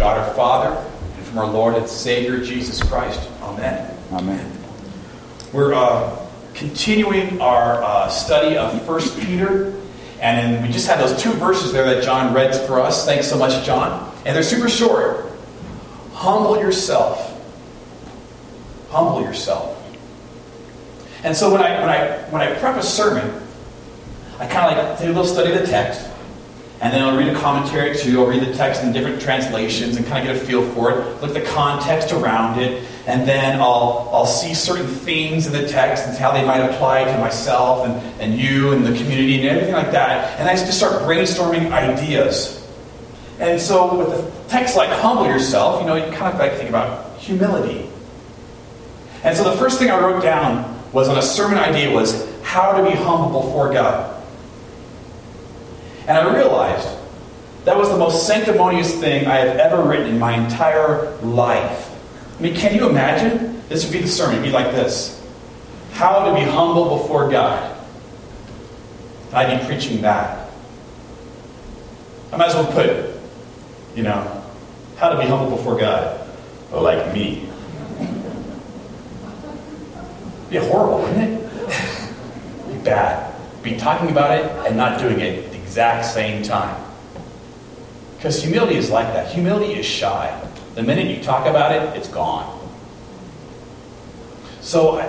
God our Father and from our Lord and Savior Jesus Christ. Amen. Amen. We're uh, continuing our uh, study of 1 Peter, and we just had those two verses there that John read for us. Thanks so much, John. And they're super short. Humble yourself. Humble yourself. And so when I when I when I prep a sermon, I kind of like do a little study of the text, and then I'll read a commentary too. I'll read the text in different translations and kind of get a feel for it, look at the context around it, and then I'll, I'll see certain themes in the text and how they might apply to myself and, and you and the community and everything like that. And I just start brainstorming ideas. And so with a text like humble yourself, you know, you kind of like think about humility. And so the first thing I wrote down was on a sermon idea was how to be humble before God. And I realized that was the most sanctimonious thing I have ever written in my entire life. I mean, can you imagine? This would be the sermon. It'd be like this How to be humble before God. I'd be preaching that. I might as well put, you know, how to be humble before God. Or like me. Be horrible, wouldn't it? be bad. Be talking about it and not doing it exact same time. Because humility is like that. Humility is shy. The minute you talk about it, it's gone. So I,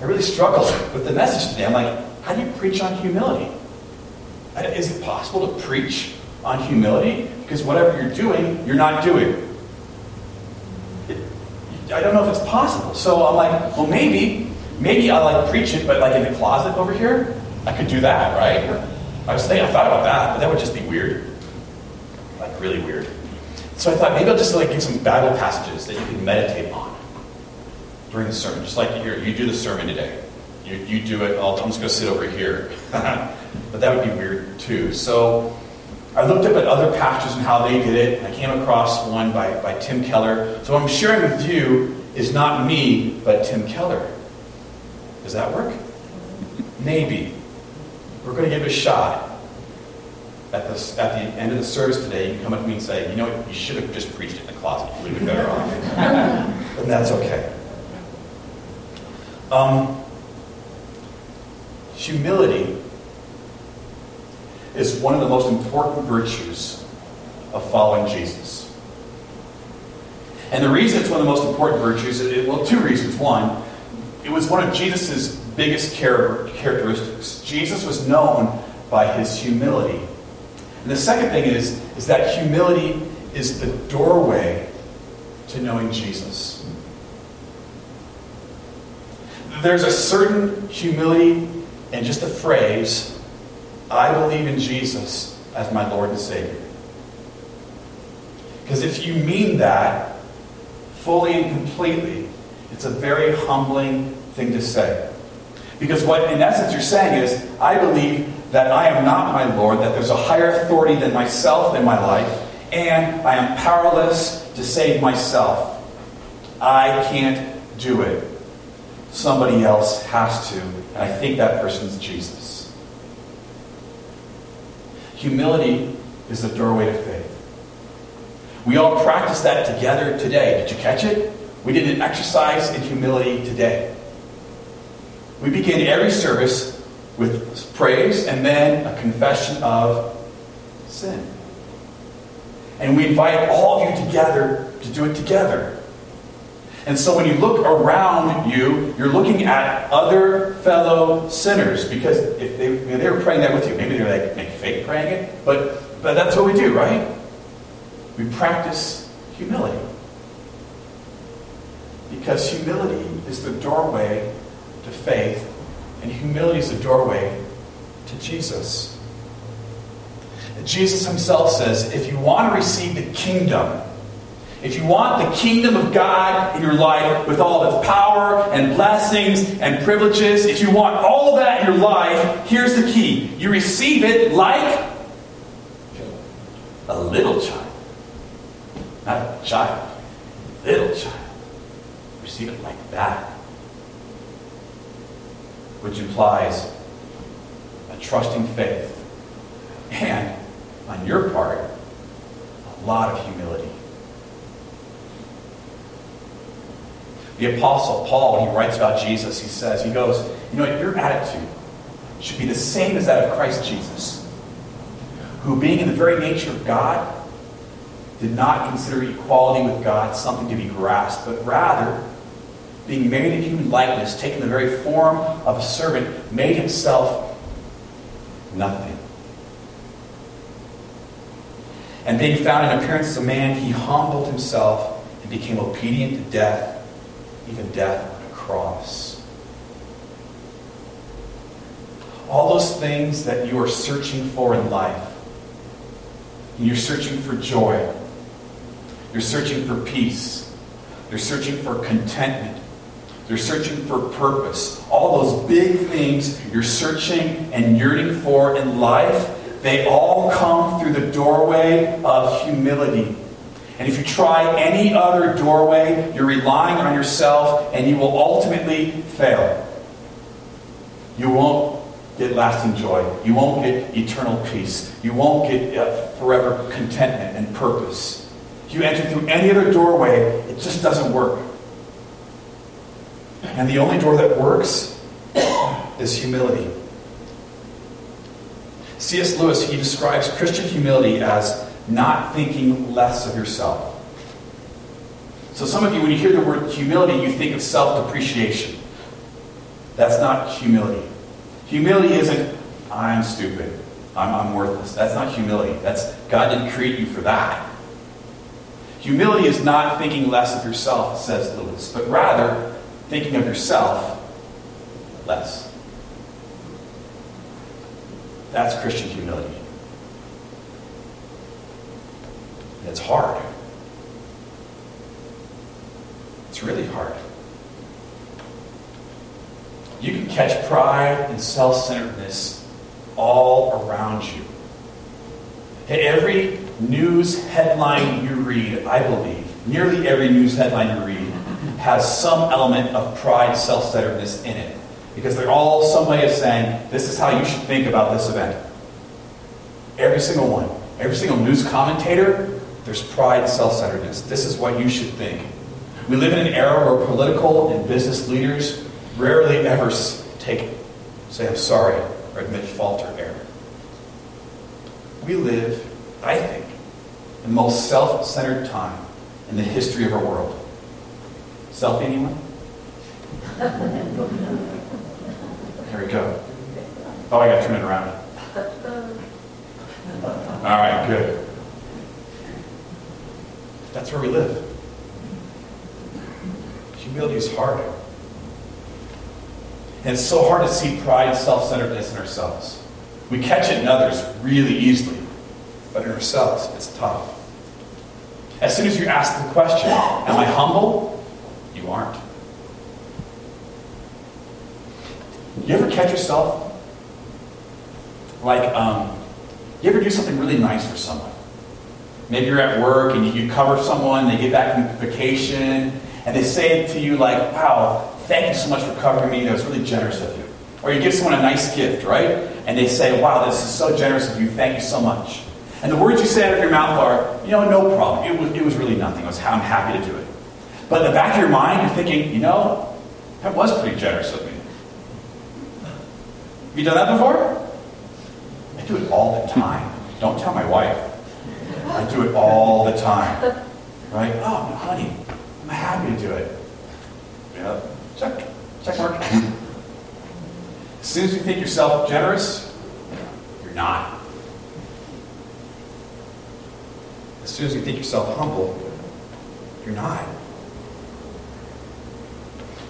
I really struggled with the message today. I'm like, how do you preach on humility? Uh, is it possible to preach on humility? Because whatever you're doing, you're not doing. I don't know if it's possible. So I'm like, well, maybe, maybe I like preach it, but like in the closet over here, I could do that, right? I was thinking, I thought about that, but that would just be weird, like really weird. So I thought maybe I'll just like give some Bible passages that you can meditate on during the sermon, just like. You do the sermon today. You, you do it. I'll, I'm just going to sit over here, but that would be weird too. So I looked up at other pastors and how they did it. I came across one by, by Tim Keller. So what I'm sharing with you is not me, but Tim Keller. Does that work? Maybe. We're going to give it a shot. At the, at the end of the service today, you can come up to me and say, you know what, you should have just preached it in the closet. You would have been better off. and that's okay. Um, humility is one of the most important virtues of following Jesus. And the reason it's one of the most important virtues, well, two reasons. One, it was one of Jesus' biggest characteristics. Jesus was known by his humility. And the second thing is, is that humility is the doorway to knowing Jesus. There's a certain humility in just a phrase, I believe in Jesus as my Lord and Savior. Because if you mean that fully and completely, it's a very humbling thing to say. Because what, in essence, you're saying is, I believe that I am not my Lord, that there's a higher authority than myself in my life, and I am powerless to save myself. I can't do it. Somebody else has to, and I think that person's Jesus. Humility is the doorway to faith. We all practice that together today. Did you catch it? We did an exercise in humility today. We begin every service with praise and then a confession of sin. And we invite all of you together to do it together. And so when you look around you, you're looking at other fellow sinners because if they, they were praying that with you, maybe they're like make fake praying it, but but that's what we do, right? We practice humility. Because humility is the doorway to faith and humility is the doorway to Jesus. Jesus himself says if you want to receive the kingdom, if you want the kingdom of God in your life with all its power and blessings and privileges, if you want all of that in your life, here's the key. You receive it like a little child. Not a child, little child. Receive it like that which implies a trusting faith and, on your part, a lot of humility. The Apostle Paul, he writes about Jesus, he says, he goes, You know, your attitude should be the same as that of Christ Jesus, who, being in the very nature of God, did not consider equality with God something to be grasped, but rather being made in human likeness, taking the very form of a servant, made himself nothing. And being found in appearance as a man, he humbled himself and became obedient to death, even death on a cross. All those things that you are searching for in life, you're searching for joy, you're searching for peace, you're searching for contentment, you're searching for purpose. All those big things you're searching and yearning for in life, they all come through the doorway of humility. And if you try any other doorway, you're relying on yourself and you will ultimately fail. You won't get lasting joy. You won't get eternal peace. You won't get uh, forever contentment and purpose. If you enter through any other doorway, it just doesn't work. And the only door that works is humility. C.S. Lewis, he describes Christian humility as not thinking less of yourself. So, some of you, when you hear the word humility, you think of self depreciation. That's not humility. Humility isn't, I'm stupid, I'm, I'm worthless. That's not humility. That's God didn't create you for that. Humility is not thinking less of yourself, says Lewis, but rather thinking of yourself less. That's Christian humility. And it's hard. It's really hard. You can catch pride and self centeredness all around you. Every news headline you read, I believe, nearly every news headline you read, has some element of pride, self centeredness in it. Because they're all some way of saying, this is how you should think about this event. Every single one. Every single news commentator, there's pride, self centeredness. This is what you should think. We live in an era where political and business leaders rarely ever take, say, I'm sorry, or admit fault or error. We live, I think, the most self centered time in the history of our world. Selfie, anyone? There we go. Oh, I got to turn it around. All right, good. That's where we live. Humility is hard. And it's so hard to see pride and self centeredness in ourselves. We catch it in others really easily, but in ourselves, it's tough. As soon as you ask the question, Am I humble? You aren't. You ever catch yourself like, um, you ever do something really nice for someone? Maybe you're at work and you cover someone, they get back from vacation, and they say to you, like, wow, thank you so much for covering me. That was really generous of you. Or you give someone a nice gift, right? And they say, wow, this is so generous of you. Thank you so much. And the words you say out of your mouth are, you know, no problem. It was, it was really nothing. It was, I'm happy to do it. But in the back of your mind, you're thinking, you know, that was pretty generous of. Have you done that before? I do it all the time. Don't tell my wife. I do it all the time. Right? Oh, honey, I'm happy to do it. Yeah. Check. Check mark. as soon as you think yourself generous, you're not. As soon as you think yourself humble, you're not.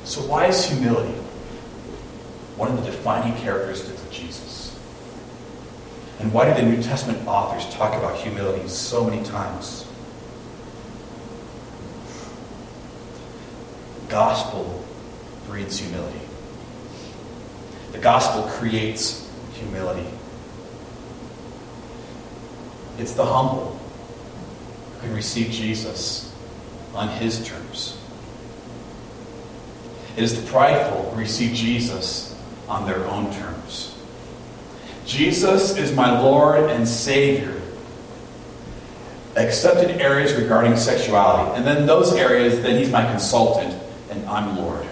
So, why is humility one of the defining characteristics of Jesus? And why do the New Testament authors talk about humility so many times? gospel breeds humility. The gospel creates humility. It's the humble who can receive Jesus on his terms. It is the prideful who receive Jesus on their own terms. Jesus is my Lord and Savior, except in areas regarding sexuality. And then those areas, then he's my consultant and I'm Lord.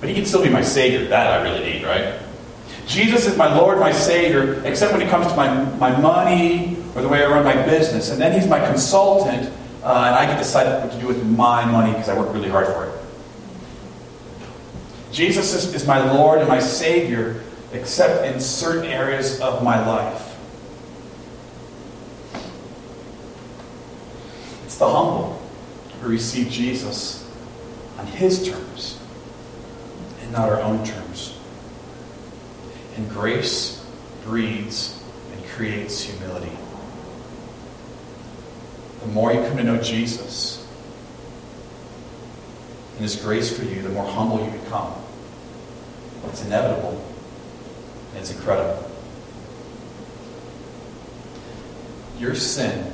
But he can still be my Savior. That I really need, right? Jesus is my Lord, my Savior, except when it comes to my, my money or the way I run my business. And then he's my consultant, uh, and I can decide what to do with my money because I work really hard for it. Jesus is, is my Lord and my Savior, except in certain areas of my life. It's the humble who receive Jesus on his terms and not our own terms. And grace breeds and creates humility. The more you come to know Jesus and His grace for you, the more humble you become. It's inevitable and it's incredible. Your sin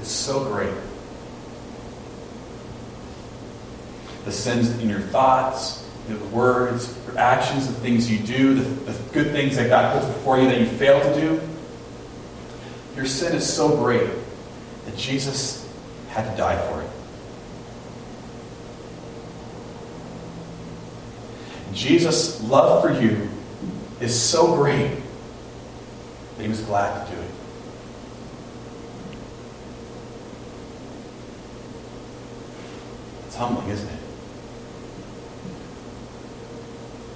is so great. The sins in your thoughts, the words, your actions, the things you do, the, the good things that God puts before you that you fail to do. Your sin is so great that Jesus had to die for it. Jesus' love for you is so great that he was glad to do it. It's humbling, isn't it?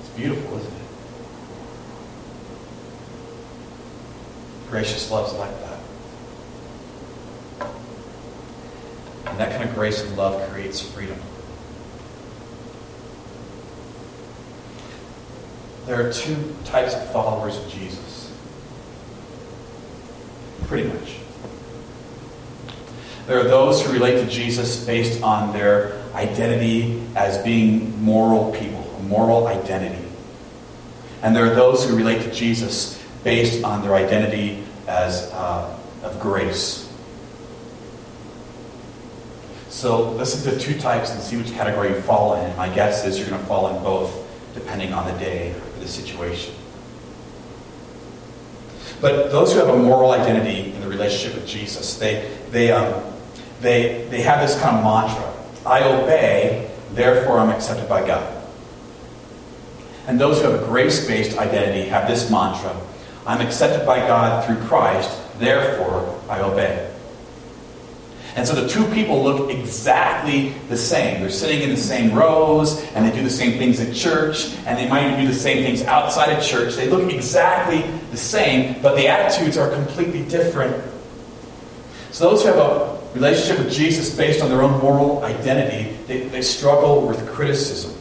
It's beautiful, isn't it? Gracious love's like that. And that kind of grace and love creates freedom. There are two types of followers of Jesus. Pretty much. There are those who relate to Jesus based on their identity as being moral people, a moral identity. And there are those who relate to Jesus based on their identity as uh, of grace. So listen to two types and see which category you fall in. My guess is you're going to fall in both, depending on the day the situation. But those who have a moral identity in the relationship with Jesus, they, they, um, they, they have this kind of mantra I obey, therefore I'm accepted by God. And those who have a grace based identity have this mantra I'm accepted by God through Christ, therefore I obey. And so the two people look exactly the same. They're sitting in the same rows, and they do the same things at church, and they might even do the same things outside of church. They look exactly the same, but the attitudes are completely different. So those who have a relationship with Jesus based on their own moral identity, they, they struggle with criticism.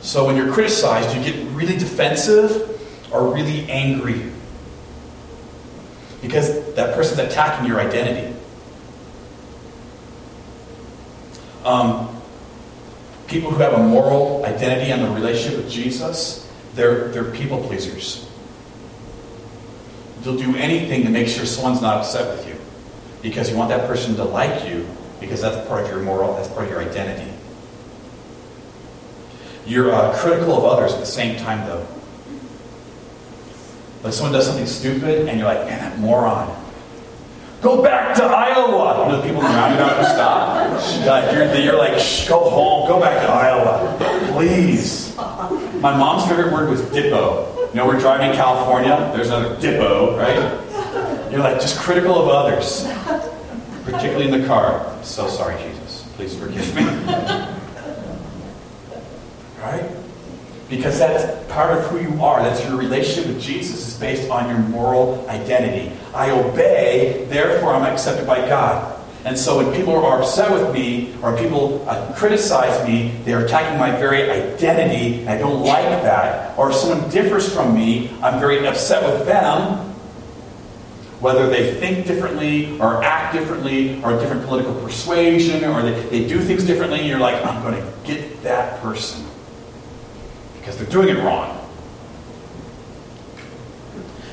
So when you're criticized, you get really defensive or really angry. Because that person's attacking your identity. Um, people who have a moral identity and a relationship with Jesus, they're, they're people pleasers. They'll do anything to make sure someone's not upset with you because you want that person to like you because that's part of your moral, that's part of your identity. You're uh, critical of others at the same time, though. Like someone does something stupid and you're like, man, that moron. Go back to Iowa. You know, the people around you don't stop. Like, you're, you're like, Shh, go home. Go back to Iowa. Please. My mom's favorite word was dippo. You know, we're driving in California. There's another dippo, right? You're like, just critical of others. Particularly in the car. I'm so sorry, Jesus. Please forgive me. right? Because that's part of who you are. That's your relationship with Jesus is based on your moral identity. I obey, therefore I'm accepted by God. And so when people are upset with me or people uh, criticize me, they're attacking my very identity. and I don't like that. Or if someone differs from me, I'm very upset with them. Whether they think differently or act differently or a different political persuasion or they, they do things differently, you're like, I'm going to get that person because they're doing it wrong.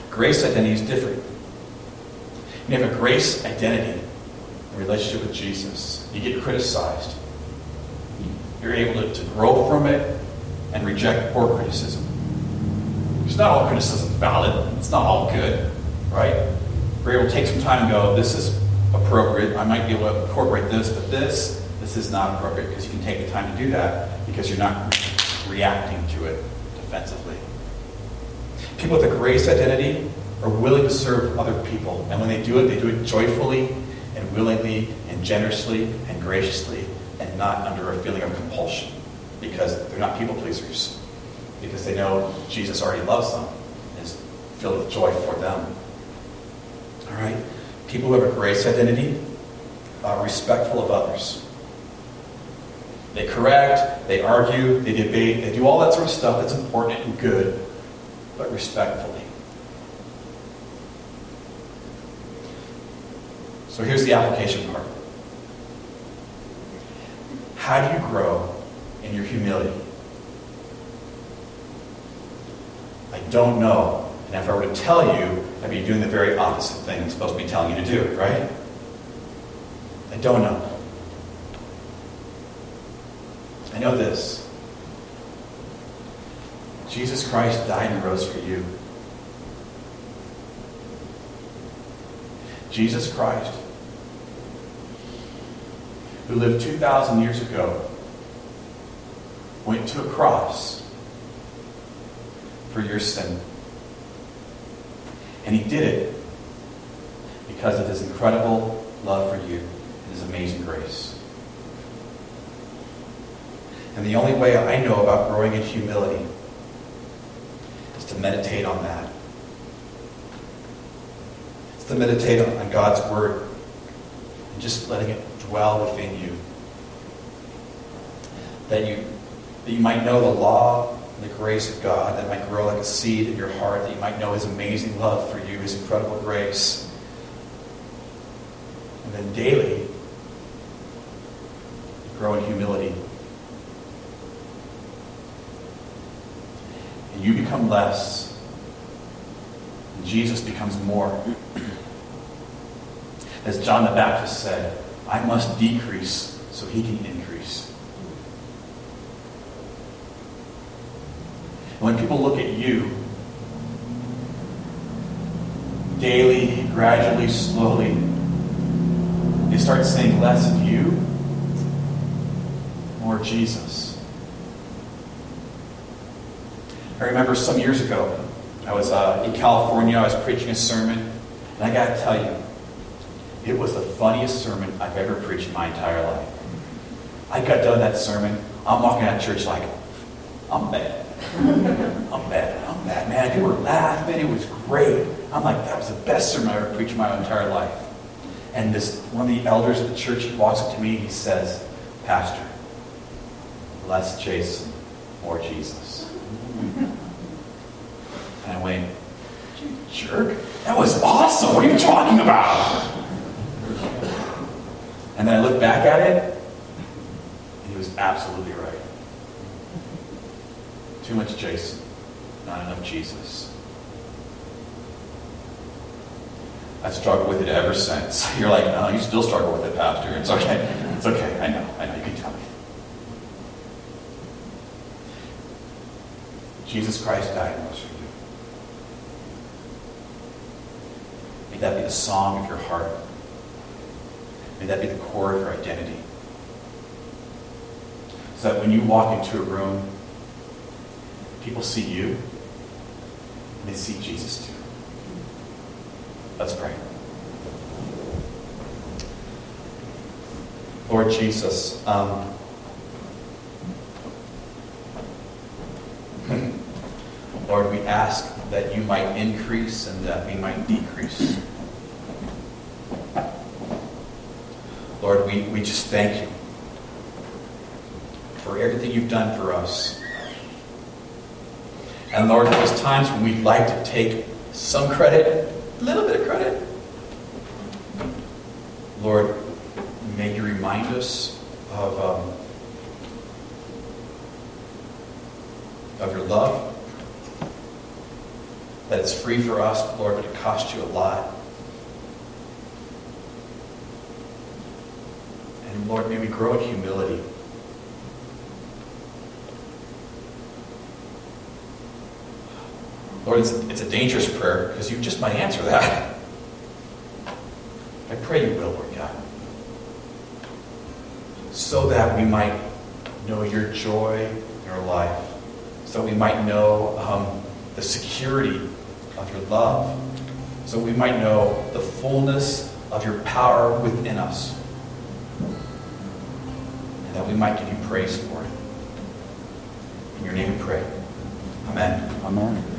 Grace identity is different. You have a grace identity in relationship with Jesus. You get criticized. You're able to, to grow from it and reject poor criticism. It's not all criticism valid. It's not all good, right? We're able to take some time and go, this is appropriate. I might be able to incorporate this, but this, this is not appropriate because you can take the time to do that because you're not reacting to it defensively. People with a grace identity are willing to serve other people. And when they do it, they do it joyfully and willingly and generously and graciously and not under a feeling of compulsion because they're not people pleasers. Because they know Jesus already loves them and is filled with joy for them. All right? People who have a grace identity are respectful of others. They correct, they argue, they debate, they do all that sort of stuff that's important and good, but respectfully. So here's the application part. How do you grow in your humility? I don't know. And if I were to tell you, I'd be doing the very opposite thing I'm supposed to be telling you to do, right? I don't know. I know this. Jesus Christ died and rose for you. Jesus Christ, who lived 2,000 years ago, went to a cross for your sin. And he did it because of his incredible love for you and his amazing grace. And the only way I know about growing in humility is to meditate on that. It's to meditate on God's Word and just letting it dwell within you. That you, that you might know the law and the grace of God, that might grow like a seed in your heart, that you might know His amazing love for you, His incredible grace. And then daily, grow in humility and you become less, Jesus becomes more. As John the Baptist said, I must decrease so he can increase. When people look at you, daily, gradually, slowly, they start saying less of you, more Jesus. I remember some years ago, I was uh, in California, I was preaching a sermon, and I got to tell you, it was the funniest sermon I've ever preached in my entire life. I got done that sermon, I'm walking out of church like, I'm mad. I'm mad. I'm mad, man. People were laughing. It was great. I'm like, that was the best sermon I ever preached in my entire life. And this one of the elders of the church walks up to me. He says, "Pastor, less Jason, more Jesus." Went, you jerk. That was awesome. What are you talking about? And then I looked back at it, and he was absolutely right. Too much Jason, not enough Jesus. I've struggled with it ever since. You're like, no, you still struggle with it, Pastor. It's okay. It's okay. I know. I know. You can tell me. Jesus Christ died and rose for you. That be the song of your heart. May that be the core of your identity. So that when you walk into a room, people see you and they see Jesus too. Let's pray. Lord Jesus, um, Lord, we ask that you might increase and that we might decrease. Lord, we, we just thank you for everything you've done for us. And Lord, there's times when we'd like to take some credit, a little bit of credit. Lord, may you remind us of, um, of your love it's free for us, Lord, but it costs you a lot. And Lord, may we grow in humility. Lord, it's it's a dangerous prayer because you just might answer that. I pray you will, Lord God. so that we might know your joy, your life, so we might know um, the security of your love, so we might know the fullness of your power within us, and that we might give you praise for it. In your name we pray. Amen. Amen.